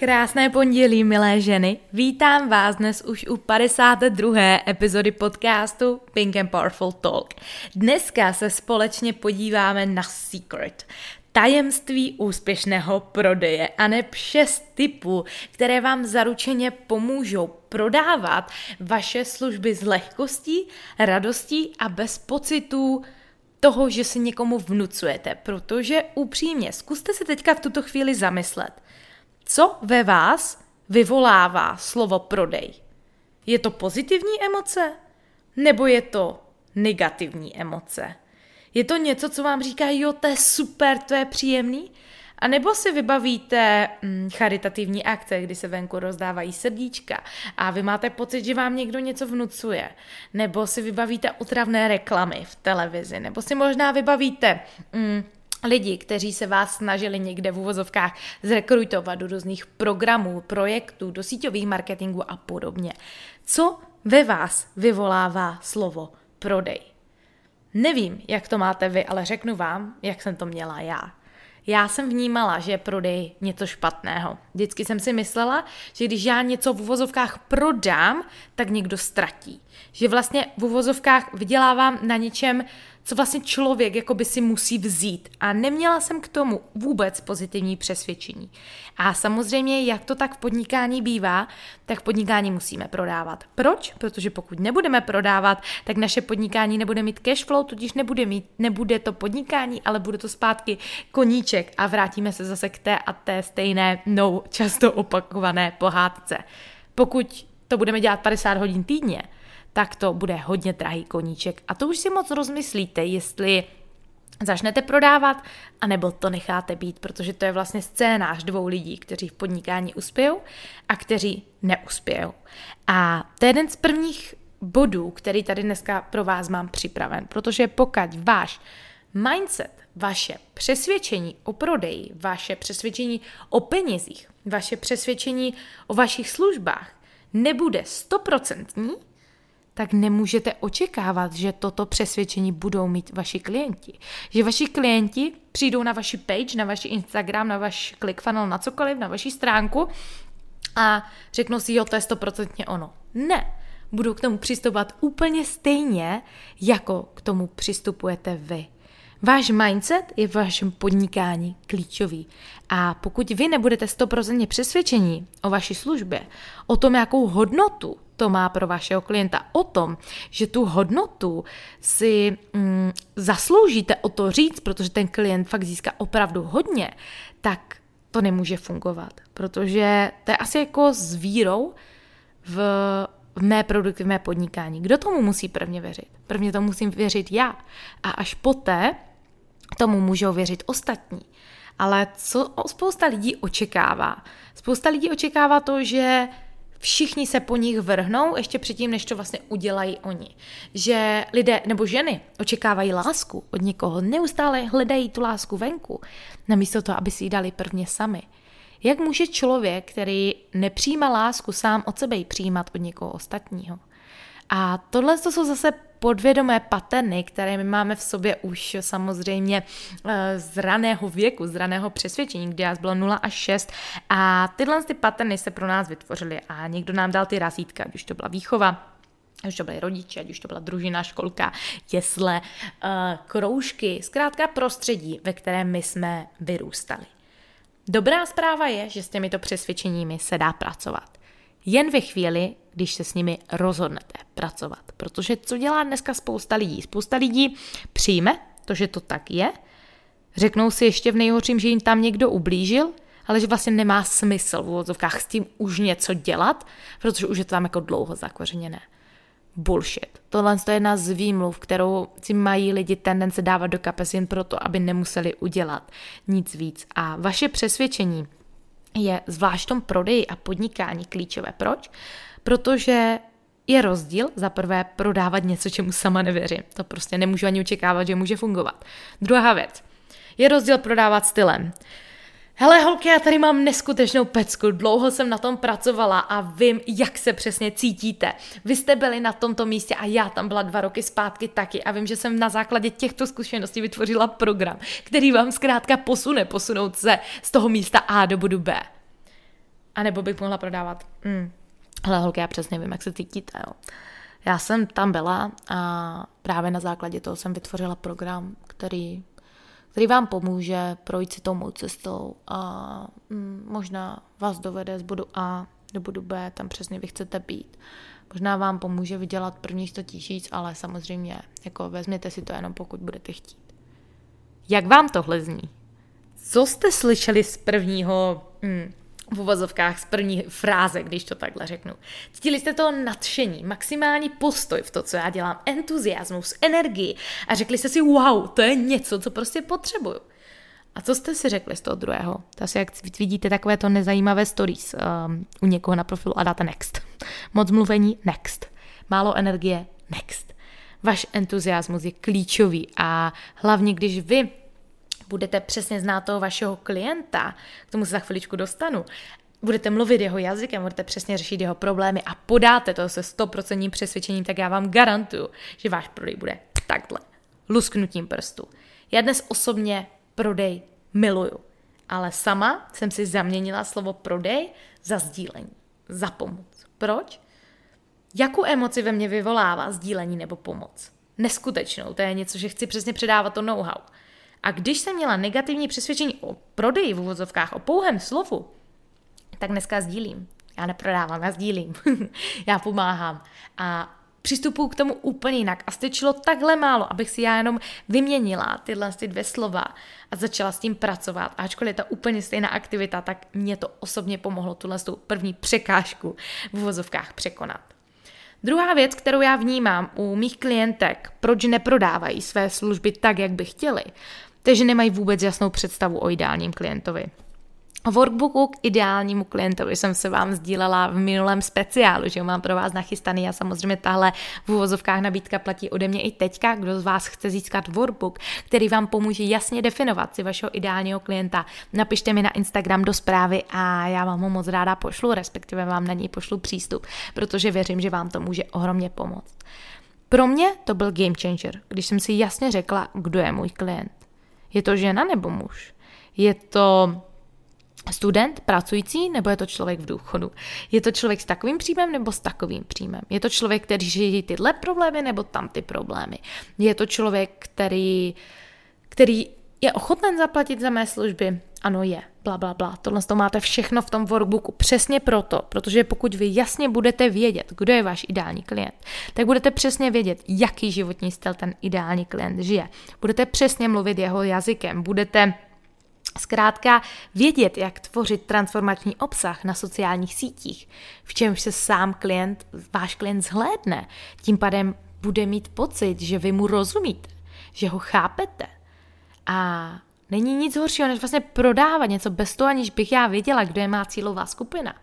Krásné pondělí, milé ženy. Vítám vás dnes už u 52. epizody podcastu Pink and Powerful Talk. Dneska se společně podíváme na Secret, tajemství úspěšného prodeje a ne šest typů, které vám zaručeně pomůžou prodávat vaše služby s lehkostí, radostí a bez pocitů toho, že si někomu vnucujete, protože upřímně, zkuste se teďka v tuto chvíli zamyslet – co ve vás vyvolává slovo prodej? Je to pozitivní emoce? Nebo je to negativní emoce? Je to něco, co vám říká, jo, to je super, to je příjemný? A nebo si vybavíte hm, charitativní akce, kdy se venku rozdávají srdíčka a vy máte pocit, že vám někdo něco vnucuje. Nebo si vybavíte utravné reklamy v televizi. Nebo si možná vybavíte hm, lidi, kteří se vás snažili někde v uvozovkách zrekrutovat do různých programů, projektů, do síťových marketingů a podobně. Co ve vás vyvolává slovo prodej? Nevím, jak to máte vy, ale řeknu vám, jak jsem to měla já. Já jsem vnímala, že je prodej něco špatného. Vždycky jsem si myslela, že když já něco v uvozovkách prodám, tak někdo ztratí. Že vlastně v uvozovkách vydělávám na něčem, co vlastně člověk jako by si musí vzít. A neměla jsem k tomu vůbec pozitivní přesvědčení. A samozřejmě, jak to tak v podnikání bývá, tak podnikání musíme prodávat. Proč? Protože pokud nebudeme prodávat, tak naše podnikání nebude mít cash flow, tudíž nebude, mít, nebude to podnikání, ale bude to zpátky koníček a vrátíme se zase k té a té stejné, no často opakované pohádce. Pokud to budeme dělat 50 hodin týdně, tak to bude hodně drahý koníček. A to už si moc rozmyslíte, jestli začnete prodávat, anebo to necháte být, protože to je vlastně scénář dvou lidí, kteří v podnikání uspějou a kteří neuspějou. A to je jeden z prvních bodů, který tady dneska pro vás mám připraven, protože pokud váš mindset, vaše přesvědčení o prodeji, vaše přesvědčení o penězích, vaše přesvědčení o vašich službách nebude stoprocentní, tak nemůžete očekávat, že toto přesvědčení budou mít vaši klienti. Že vaši klienti přijdou na vaši page, na vaši Instagram, na vaš ClickFunnel, na cokoliv, na vaši stránku a řeknou si, jo, to je stoprocentně ono. Ne, budou k tomu přistupovat úplně stejně, jako k tomu přistupujete vy. Váš mindset je v vašem podnikání klíčový. A pokud vy nebudete 100% přesvědčení o vaší službě, o tom, jakou hodnotu to má pro vašeho klienta, o tom, že tu hodnotu si mm, zasloužíte o to říct, protože ten klient fakt získá opravdu hodně, tak to nemůže fungovat. Protože to je asi jako s vírou v, v mé produkty, v mé podnikání. Kdo tomu musí prvně věřit? Prvně to musím věřit já. A až poté tomu můžou věřit ostatní. Ale co spousta lidí očekává? Spousta lidí očekává to, že všichni se po nich vrhnou ještě předtím, než to vlastně udělají oni. Že lidé nebo ženy očekávají lásku od někoho, neustále hledají tu lásku venku, namísto toho, aby si ji dali prvně sami. Jak může člověk, který nepřijímá lásku, sám od sebe ji přijímat od někoho ostatního? A tohle to jsou zase podvědomé paterny, které my máme v sobě už samozřejmě eh, z raného věku, z raného přesvědčení, kdy nás bylo 0 až 6 a tyhle ty paterny se pro nás vytvořily a někdo nám dal ty razítka, když to byla výchova, ať už to byly rodiče, ať už to byla družina, školka, jesle, eh, kroužky, zkrátka prostředí, ve kterém my jsme vyrůstali. Dobrá zpráva je, že s těmito přesvědčeními se dá pracovat. Jen ve chvíli, když se s nimi rozhodnete pracovat. Protože co dělá dneska spousta lidí? Spousta lidí přijme to, že to tak je, řeknou si ještě v nejhorším, že jim tam někdo ublížil, ale že vlastně nemá smysl v úvodzovkách s tím už něco dělat, protože už je to tam jako dlouho zakořeněné. bullshit. Tohle je jedna z výmluv, kterou si mají lidi tendence dávat do kapes jen proto, aby nemuseli udělat nic víc. A vaše přesvědčení je zvlášť v tom prodeji a podnikání klíčové. Proč? Protože je rozdíl za prvé prodávat něco, čemu sama nevěřím. To prostě nemůžu ani očekávat, že může fungovat. Druhá věc. Je rozdíl prodávat stylem. Hele holky, já tady mám neskutečnou pecku, dlouho jsem na tom pracovala a vím, jak se přesně cítíte. Vy jste byli na tomto místě a já tam byla dva roky zpátky taky a vím, že jsem na základě těchto zkušeností vytvořila program, který vám zkrátka posune, posunout se z toho místa A do bodu B. A nebo bych mohla prodávat, mm, hele holky, já přesně vím, jak se cítíte, jo. Já jsem tam byla a právě na základě toho jsem vytvořila program, který který vám pomůže projít si tou mou cestou a mm, možná vás dovede z bodu A do bodu B, tam přesně vy chcete být. Možná vám pomůže vydělat první 100 tisíc, ale samozřejmě jako vezměte si to jenom pokud budete chtít. Jak vám tohle zní? Co jste slyšeli z prvního mm, v uvozovkách z první fráze, když to takhle řeknu. Cítili jste to nadšení, maximální postoj v to, co já dělám, entuziasmus, energii a řekli jste si, wow, to je něco, co prostě potřebuju. A co jste si řekli z toho druhého? To asi jak vidíte takové to nezajímavé stories um, u někoho na profilu a dáte next. Moc mluvení, next. Málo energie, next. Váš entuziasmus je klíčový a hlavně, když vy budete přesně znát toho vašeho klienta, k tomu se za chviličku dostanu, budete mluvit jeho jazykem, budete přesně řešit jeho problémy a podáte to se 100% přesvědčením, tak já vám garantuju, že váš prodej bude takhle, lusknutím prstu. Já dnes osobně prodej miluju, ale sama jsem si zaměnila slovo prodej za sdílení, za pomoc. Proč? Jakou emoci ve mně vyvolává sdílení nebo pomoc? Neskutečnou, to je něco, že chci přesně předávat to know-how. A když jsem měla negativní přesvědčení o prodeji v uvozovkách, o pouhém slovu, tak dneska sdílím. Já neprodávám, já sdílím. já pomáhám. A přistupuji k tomu úplně jinak. A stačilo takhle málo, abych si já jenom vyměnila tyhle ty dvě slova a začala s tím pracovat. A ačkoliv je to úplně stejná aktivita, tak mě to osobně pomohlo tuhle tu první překážku v uvozovkách překonat. Druhá věc, kterou já vnímám u mých klientek, proč neprodávají své služby tak, jak by chtěli, takže nemají vůbec jasnou představu o ideálním klientovi. Workbooku k ideálnímu klientovi jsem se vám sdílela v minulém speciálu, že ho mám pro vás nachystaný a samozřejmě tahle v uvozovkách nabídka platí ode mě i teďka, kdo z vás chce získat workbook, který vám pomůže jasně definovat si vašeho ideálního klienta. Napište mi na Instagram do zprávy a já vám ho moc ráda pošlu, respektive vám na něj pošlu přístup, protože věřím, že vám to může ohromně pomoct. Pro mě to byl game changer, když jsem si jasně řekla, kdo je můj klient. Je to žena nebo muž? Je to student, pracující, nebo je to člověk v důchodu? Je to člověk s takovým příjmem nebo s takovým příjmem? Je to člověk, který žije tyhle problémy nebo tam ty problémy? Je to člověk, který, který je ochoten zaplatit za mé služby? Ano, je. Bla, bla, bla. Tohle to máte všechno v tom workbooku. Přesně proto, protože pokud vy jasně budete vědět, kdo je váš ideální klient, tak budete přesně vědět, jaký životní styl ten ideální klient žije. Budete přesně mluvit jeho jazykem, budete Zkrátka vědět, jak tvořit transformační obsah na sociálních sítích, v čemž se sám klient, váš klient zhlédne. Tím pádem bude mít pocit, že vy mu rozumíte, že ho chápete. A není nic horšího, než vlastně prodávat něco bez toho, aniž bych já věděla, kdo je má cílová skupina.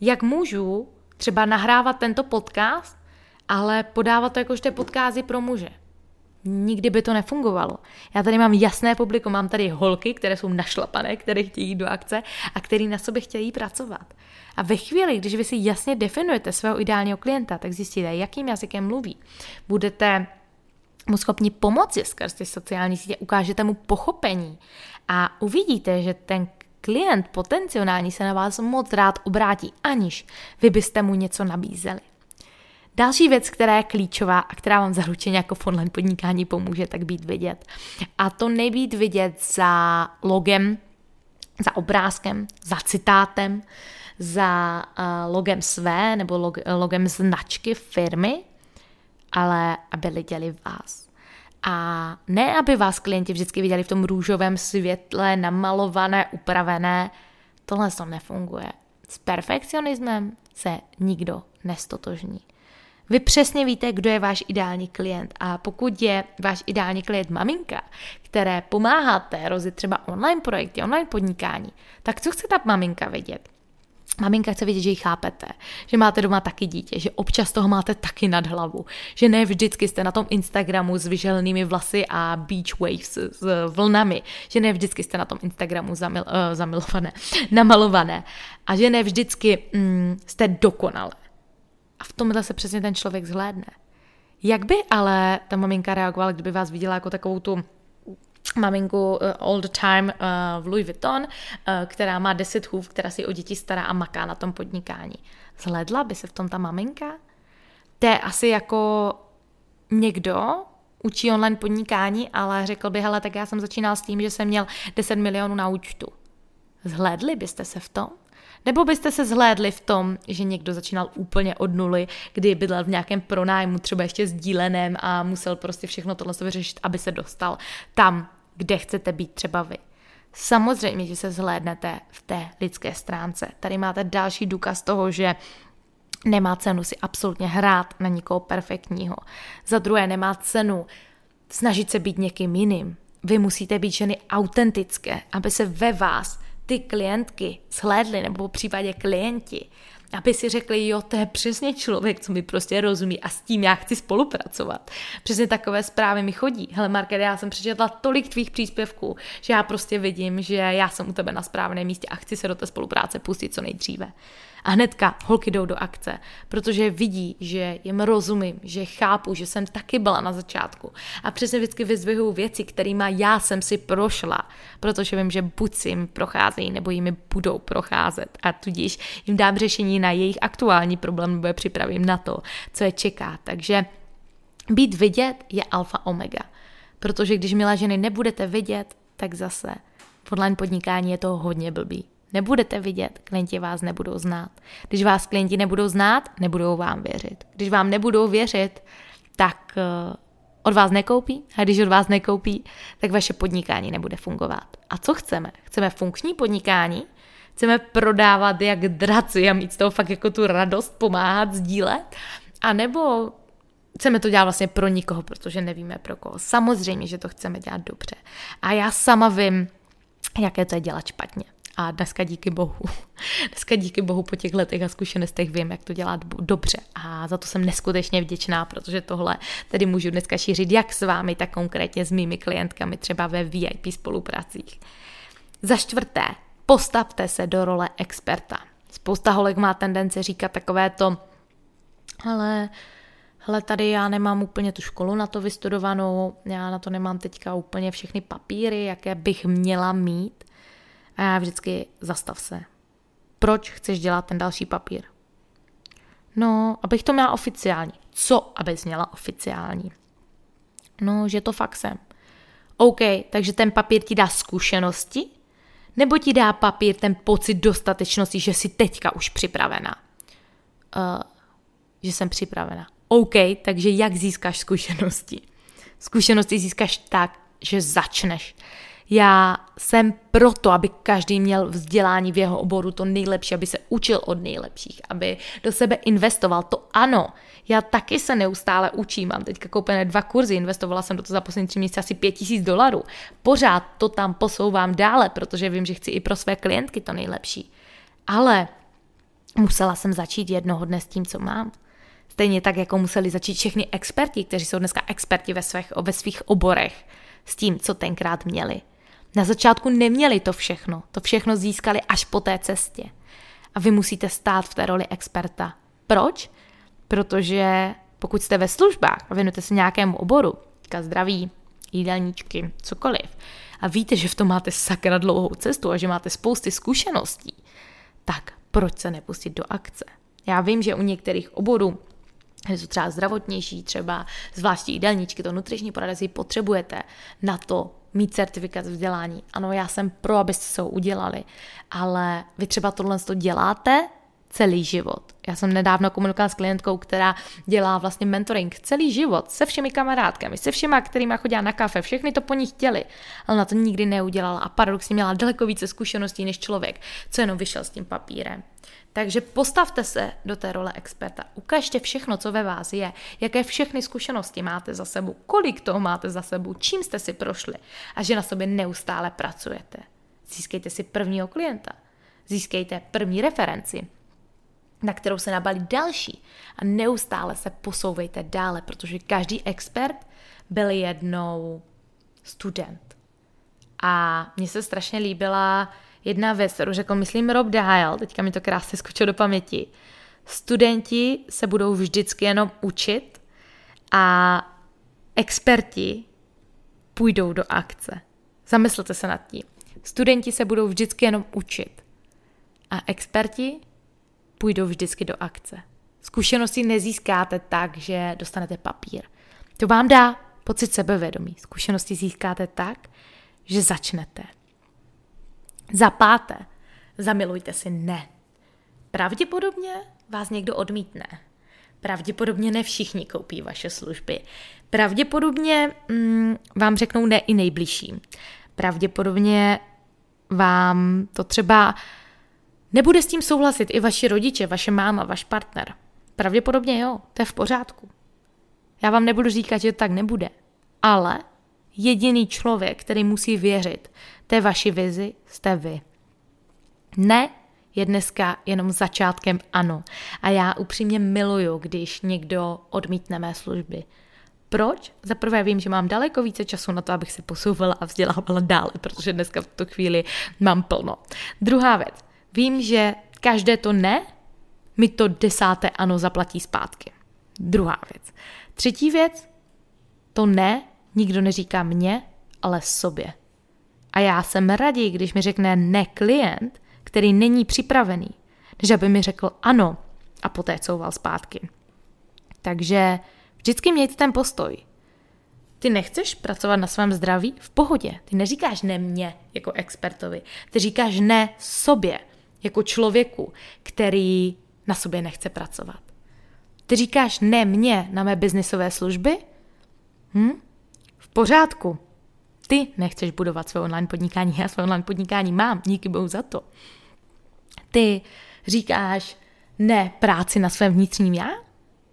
Jak můžu třeba nahrávat tento podcast, ale podávat to jakožto podcasty pro muže nikdy by to nefungovalo. Já tady mám jasné publikum, mám tady holky, které jsou našlapané, které chtějí jít do akce a které na sobě chtějí pracovat. A ve chvíli, když vy si jasně definujete svého ideálního klienta, tak zjistíte, jakým jazykem mluví. Budete mu schopni pomoci skrz ty sociální sítě, ukážete mu pochopení a uvidíte, že ten klient potenciální se na vás moc rád obrátí, aniž vy byste mu něco nabízeli. Další věc, která je klíčová a která vám zaručeně jako v online podnikání pomůže, tak být vidět. A to nebýt vidět za logem, za obrázkem, za citátem, za uh, logem své nebo log, logem značky firmy, ale aby viděli vás. A ne, aby vás klienti vždycky viděli v tom růžovém světle, namalované, upravené. Tohle to nefunguje. S perfekcionismem se nikdo nestotožní. Vy přesně víte, kdo je váš ideální klient a pokud je váš ideální klient maminka, které pomáháte rozjet třeba online projekty, online podnikání, tak co chce ta maminka vědět? Maminka chce vidět, že ji chápete, že máte doma taky dítě, že občas toho máte taky nad hlavu, že ne vždycky jste na tom Instagramu s vyželnými vlasy a beach waves s vlnami, že ne vždycky jste na tom Instagramu zamil, uh, zamilované, namalované a že ne vždycky mm, jste dokonalé. A v tomhle se přesně ten člověk zhlédne. Jak by ale ta maminka reagovala, kdyby vás viděla jako takovou tu maminku all the time uh, v Louis Vuitton, uh, která má deset chův, která si o děti stará a maká na tom podnikání. Zhledla by se v tom ta maminka? To je asi jako někdo, učí online podnikání, ale řekl by, hele, tak já jsem začínal s tím, že jsem měl 10 milionů na účtu. Zhlédli byste se v tom? Nebo byste se zhlédli v tom, že někdo začínal úplně od nuly, kdy bydlel v nějakém pronájmu, třeba ještě sdíleném a musel prostě všechno tohle vyřešit, aby se dostal tam, kde chcete být třeba vy. Samozřejmě, že se zhlédnete v té lidské stránce. Tady máte další důkaz toho, že nemá cenu si absolutně hrát na nikoho perfektního. Za druhé, nemá cenu snažit se být někým jiným. Vy musíte být ženy autentické, aby se ve vás ty klientky shlédly, nebo v případě klienti, aby si řekli, jo, to je přesně člověk, co mi prostě rozumí a s tím já chci spolupracovat. Přesně takové zprávy mi chodí. Hele, Market, já jsem přečetla tolik tvých příspěvků, že já prostě vidím, že já jsem u tebe na správném místě a chci se do té spolupráce pustit co nejdříve. A hnedka holky jdou do akce, protože vidí, že jim rozumím, že chápu, že jsem taky byla na začátku. A přesně vždycky vyzvihuju věci, kterými já jsem si prošla, protože vím, že buď si jim procházejí, nebo jimi budou procházet. A tudíž jim dám řešení na jejich aktuální problém, nebo je připravím na to, co je čeká. Takže být vidět je alfa omega. Protože když milé ženy nebudete vidět, tak zase v online podnikání je to hodně blbý nebudete vidět, klienti vás nebudou znát. Když vás klienti nebudou znát, nebudou vám věřit. Když vám nebudou věřit, tak eh, od vás nekoupí a když od vás nekoupí, tak vaše podnikání nebude fungovat. A co chceme? Chceme funkční podnikání, chceme prodávat jak draci a mít z toho fakt jako tu radost, pomáhat, sdílet, a nebo chceme to dělat vlastně pro nikoho, protože nevíme pro koho. Samozřejmě, že to chceme dělat dobře. A já sama vím, jaké to je dělat špatně. A dneska díky bohu, dneska díky bohu po těch letech a zkušenostech vím, jak to dělat dobře. A za to jsem neskutečně vděčná, protože tohle tedy můžu dneska šířit jak s vámi, tak konkrétně s mými klientkami, třeba ve VIP spolupracích. Za čtvrté, postavte se do role experta. Spousta holek má tendence říkat takové to, ale hele, tady já nemám úplně tu školu na to vystudovanou, já na to nemám teďka úplně všechny papíry, jaké bych měla mít. A já vždycky zastav se. Proč chceš dělat ten další papír? No, abych to měla oficiální. Co, abys měla oficiální? No, že to fakt jsem. OK, takže ten papír ti dá zkušenosti, nebo ti dá papír ten pocit dostatečnosti, že jsi teďka už připravená? Uh, že jsem připravená. OK, takže jak získáš zkušenosti? Zkušenosti získáš tak, že začneš. Já jsem proto, aby každý měl vzdělání v jeho oboru to nejlepší, aby se učil od nejlepších, aby do sebe investoval. To ano, já taky se neustále učím. Mám teďka koupené dva kurzy, investovala jsem do toho za poslední tři měsíce asi pět tisíc dolarů. Pořád to tam posouvám dále, protože vím, že chci i pro své klientky to nejlepší. Ale musela jsem začít jednoho dne s tím, co mám. Stejně tak, jako museli začít všechny experti, kteří jsou dneska experti ve svých, ve svých oborech, s tím, co tenkrát měli. Na začátku neměli to všechno, to všechno získali až po té cestě. A vy musíte stát v té roli experta. Proč? Protože pokud jste ve službách a věnujete se nějakému oboru, týka zdraví, jídelníčky, cokoliv, a víte, že v tom máte sakra dlouhou cestu a že máte spousty zkušeností, tak proč se nepustit do akce? Já vím, že u některých oborů že jsou třeba zdravotnější, třeba zvláště jídelníčky, to nutriční poradci potřebujete na to mít certifikát vzdělání. Ano, já jsem pro, abyste se ho udělali, ale vy třeba tohle to děláte, celý život. Já jsem nedávno komunikovala s klientkou, která dělá vlastně mentoring celý život se všemi kamarádkami, se všema, kterými chodila na kafe, všechny to po ní chtěli, ale na to nikdy neudělala a paradoxně měla daleko více zkušeností než člověk, co jenom vyšel s tím papírem. Takže postavte se do té role experta. Ukažte všechno, co ve vás je, jaké všechny zkušenosti máte za sebou, kolik toho máte za sebou, čím jste si prošli a že na sobě neustále pracujete. Získejte si prvního klienta, získejte první referenci, na kterou se nabalí další a neustále se posouvejte dále, protože každý expert byl jednou student. A mně se strašně líbila jedna věc, kterou řekl, myslím, Rob Dial, teďka mi to krásně skočilo do paměti. Studenti se budou vždycky jenom učit a experti půjdou do akce. Zamyslete se nad tím. Studenti se budou vždycky jenom učit a experti půjdou vždycky do akce. Zkušenosti nezískáte tak, že dostanete papír. To vám dá pocit sebevědomí. Zkušenosti získáte tak, že začnete. Za páté, zamilujte si ne. Pravděpodobně vás někdo odmítne. Pravděpodobně ne všichni koupí vaše služby. Pravděpodobně mm, vám řeknou ne i nejbližším. Pravděpodobně vám to třeba nebude s tím souhlasit i vaši rodiče, vaše máma, váš partner. Pravděpodobně jo, to je v pořádku. Já vám nebudu říkat, že to tak nebude, ale jediný člověk, který musí věřit té vaší vizi, jste vy. Ne je dneska jenom začátkem ano. A já upřímně miluju, když někdo odmítne mé služby. Proč? Za prvé vím, že mám daleko více času na to, abych se posouvala a vzdělávala dále, protože dneska v tu chvíli mám plno. Druhá věc. Vím, že každé to ne mi to desáté ano zaplatí zpátky. Druhá věc. Třetí věc. To ne nikdo neříká mně, ale sobě. A já jsem raději, když mi řekne ne klient, který není připravený, než aby mi řekl ano a poté couval zpátky. Takže vždycky mějte ten postoj. Ty nechceš pracovat na svém zdraví? V pohodě. Ty neříkáš ne mně jako expertovi. Ty říkáš ne sobě jako člověku, který na sobě nechce pracovat. Ty říkáš ne mně na mé biznisové služby? Hm? V pořádku. Ty nechceš budovat své online podnikání, já své online podnikání mám, díky bohu za to. Ty říkáš ne práci na svém vnitřním já?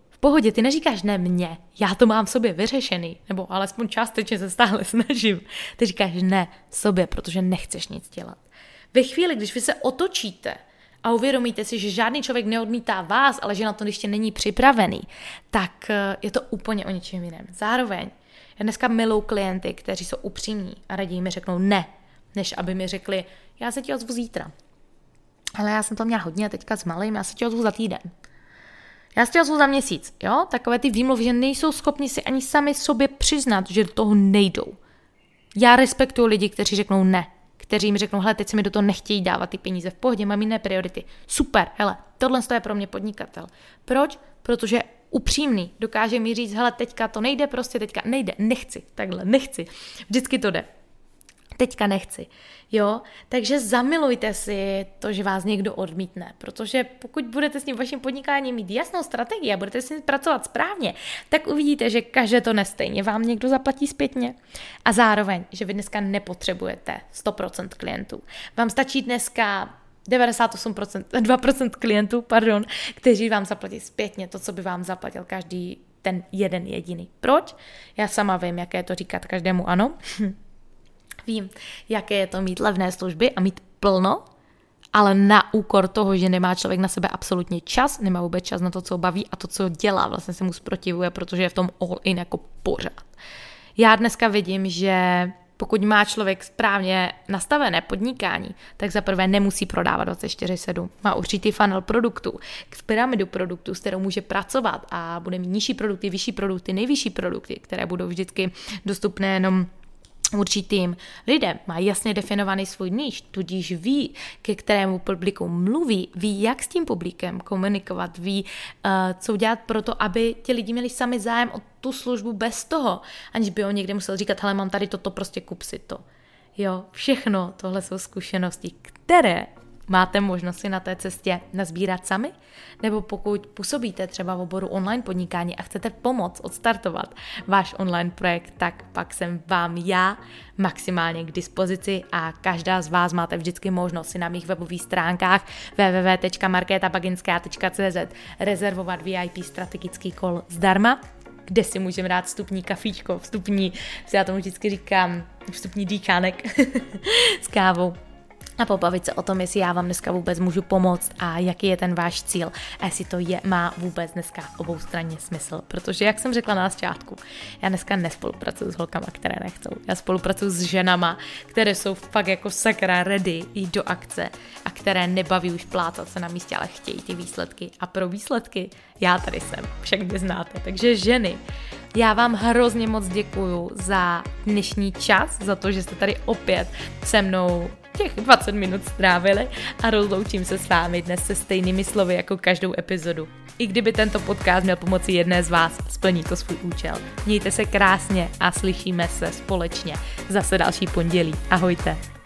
V pohodě, ty neříkáš ne mě, já to mám v sobě vyřešený, nebo alespoň částečně se stále snažím. Ty říkáš ne sobě, protože nechceš nic dělat. Ve chvíli, když vy se otočíte a uvědomíte si, že žádný člověk neodmítá vás, ale že na to ještě není připravený, tak eh, je to úplně o něčem jiném. Zároveň já dneska miluji klienty, kteří jsou upřímní a raději mi řeknou ne, než aby mi řekli, já se ti ozvu zítra. Ale já jsem to měla hodně teďka s malým, já se ti ozvu za týden. Já se ti ozvu za měsíc, jo? Takové ty výmluvy, že nejsou schopni si ani sami sobě přiznat, že do toho nejdou. Já respektuju lidi, kteří řeknou ne, kteří mi řeknou, hele, teď se mi do toho nechtějí dávat ty peníze, v pohodě, mám jiné priority. Super, hele, tohle je pro mě podnikatel. Proč? Protože upřímný, dokáže mi říct, hele, teďka to nejde, prostě teďka nejde, nechci, takhle, nechci. Vždycky to jde. Teďka nechci. Jo, takže zamilujte si to, že vás někdo odmítne, protože pokud budete s tím vaším podnikáním mít jasnou strategii a budete s ním pracovat správně, tak uvidíte, že každé to nestejně vám někdo zaplatí zpětně. A zároveň, že vy dneska nepotřebujete 100% klientů. Vám stačí dneska 98%, 2% klientů, pardon, kteří vám zaplatí zpětně to, co by vám zaplatil každý ten jeden jediný. Proč? Já sama vím, jaké je to říkat každému ano. vím, jaké je to mít levné služby a mít plno, ale na úkor toho, že nemá člověk na sebe absolutně čas, nemá vůbec čas na to, co baví a to, co dělá, vlastně se mu zprotivuje, protože je v tom all in jako pořád. Já dneska vidím, že pokud má člověk správně nastavené podnikání, tak za prvé nemusí prodávat 24-7. Má určitý funnel produktů, pyramidu produktů, s kterou může pracovat a bude mít nižší produkty, vyšší produkty, nejvyšší produkty, které budou vždycky dostupné jenom určitým lidem, má jasně definovaný svůj níž, tudíž ví, ke kterému publiku mluví, ví, jak s tím publikem komunikovat, ví, uh, co dělat pro to, aby ti lidi měli sami zájem o tu službu bez toho, aniž by on někde musel říkat, hele, mám tady toto, prostě kup si to. Jo, všechno tohle jsou zkušenosti, které máte možnost si na té cestě nazbírat sami, nebo pokud působíte třeba v oboru online podnikání a chcete pomoct odstartovat váš online projekt, tak pak jsem vám já maximálně k dispozici a každá z vás máte vždycky možnost si na mých webových stránkách www.marketabaginská.cz rezervovat VIP strategický kol zdarma kde si můžeme dát vstupní kafíčko, vstupní, já tomu vždycky říkám, vstupní dýchánek s kávou a pobavit se o tom, jestli já vám dneska vůbec můžu pomoct a jaký je ten váš cíl a jestli to je, má vůbec dneska obou straně smysl. Protože, jak jsem řekla na začátku, já dneska nespolupracuju s holkama, které nechcou. Já spolupracuju s ženama, které jsou fakt jako sakra ready jít do akce a které nebaví už plácat se na místě, ale chtějí ty výsledky. A pro výsledky já tady jsem, však mě znáte. Takže ženy, já vám hrozně moc děkuju za dnešní čas, za to, že jste tady opět se mnou těch 20 minut strávili a rozloučím se s vámi dnes se stejnými slovy jako každou epizodu. I kdyby tento podcast měl pomoci jedné z vás, splní to svůj účel. Mějte se krásně a slyšíme se společně zase další pondělí. Ahojte.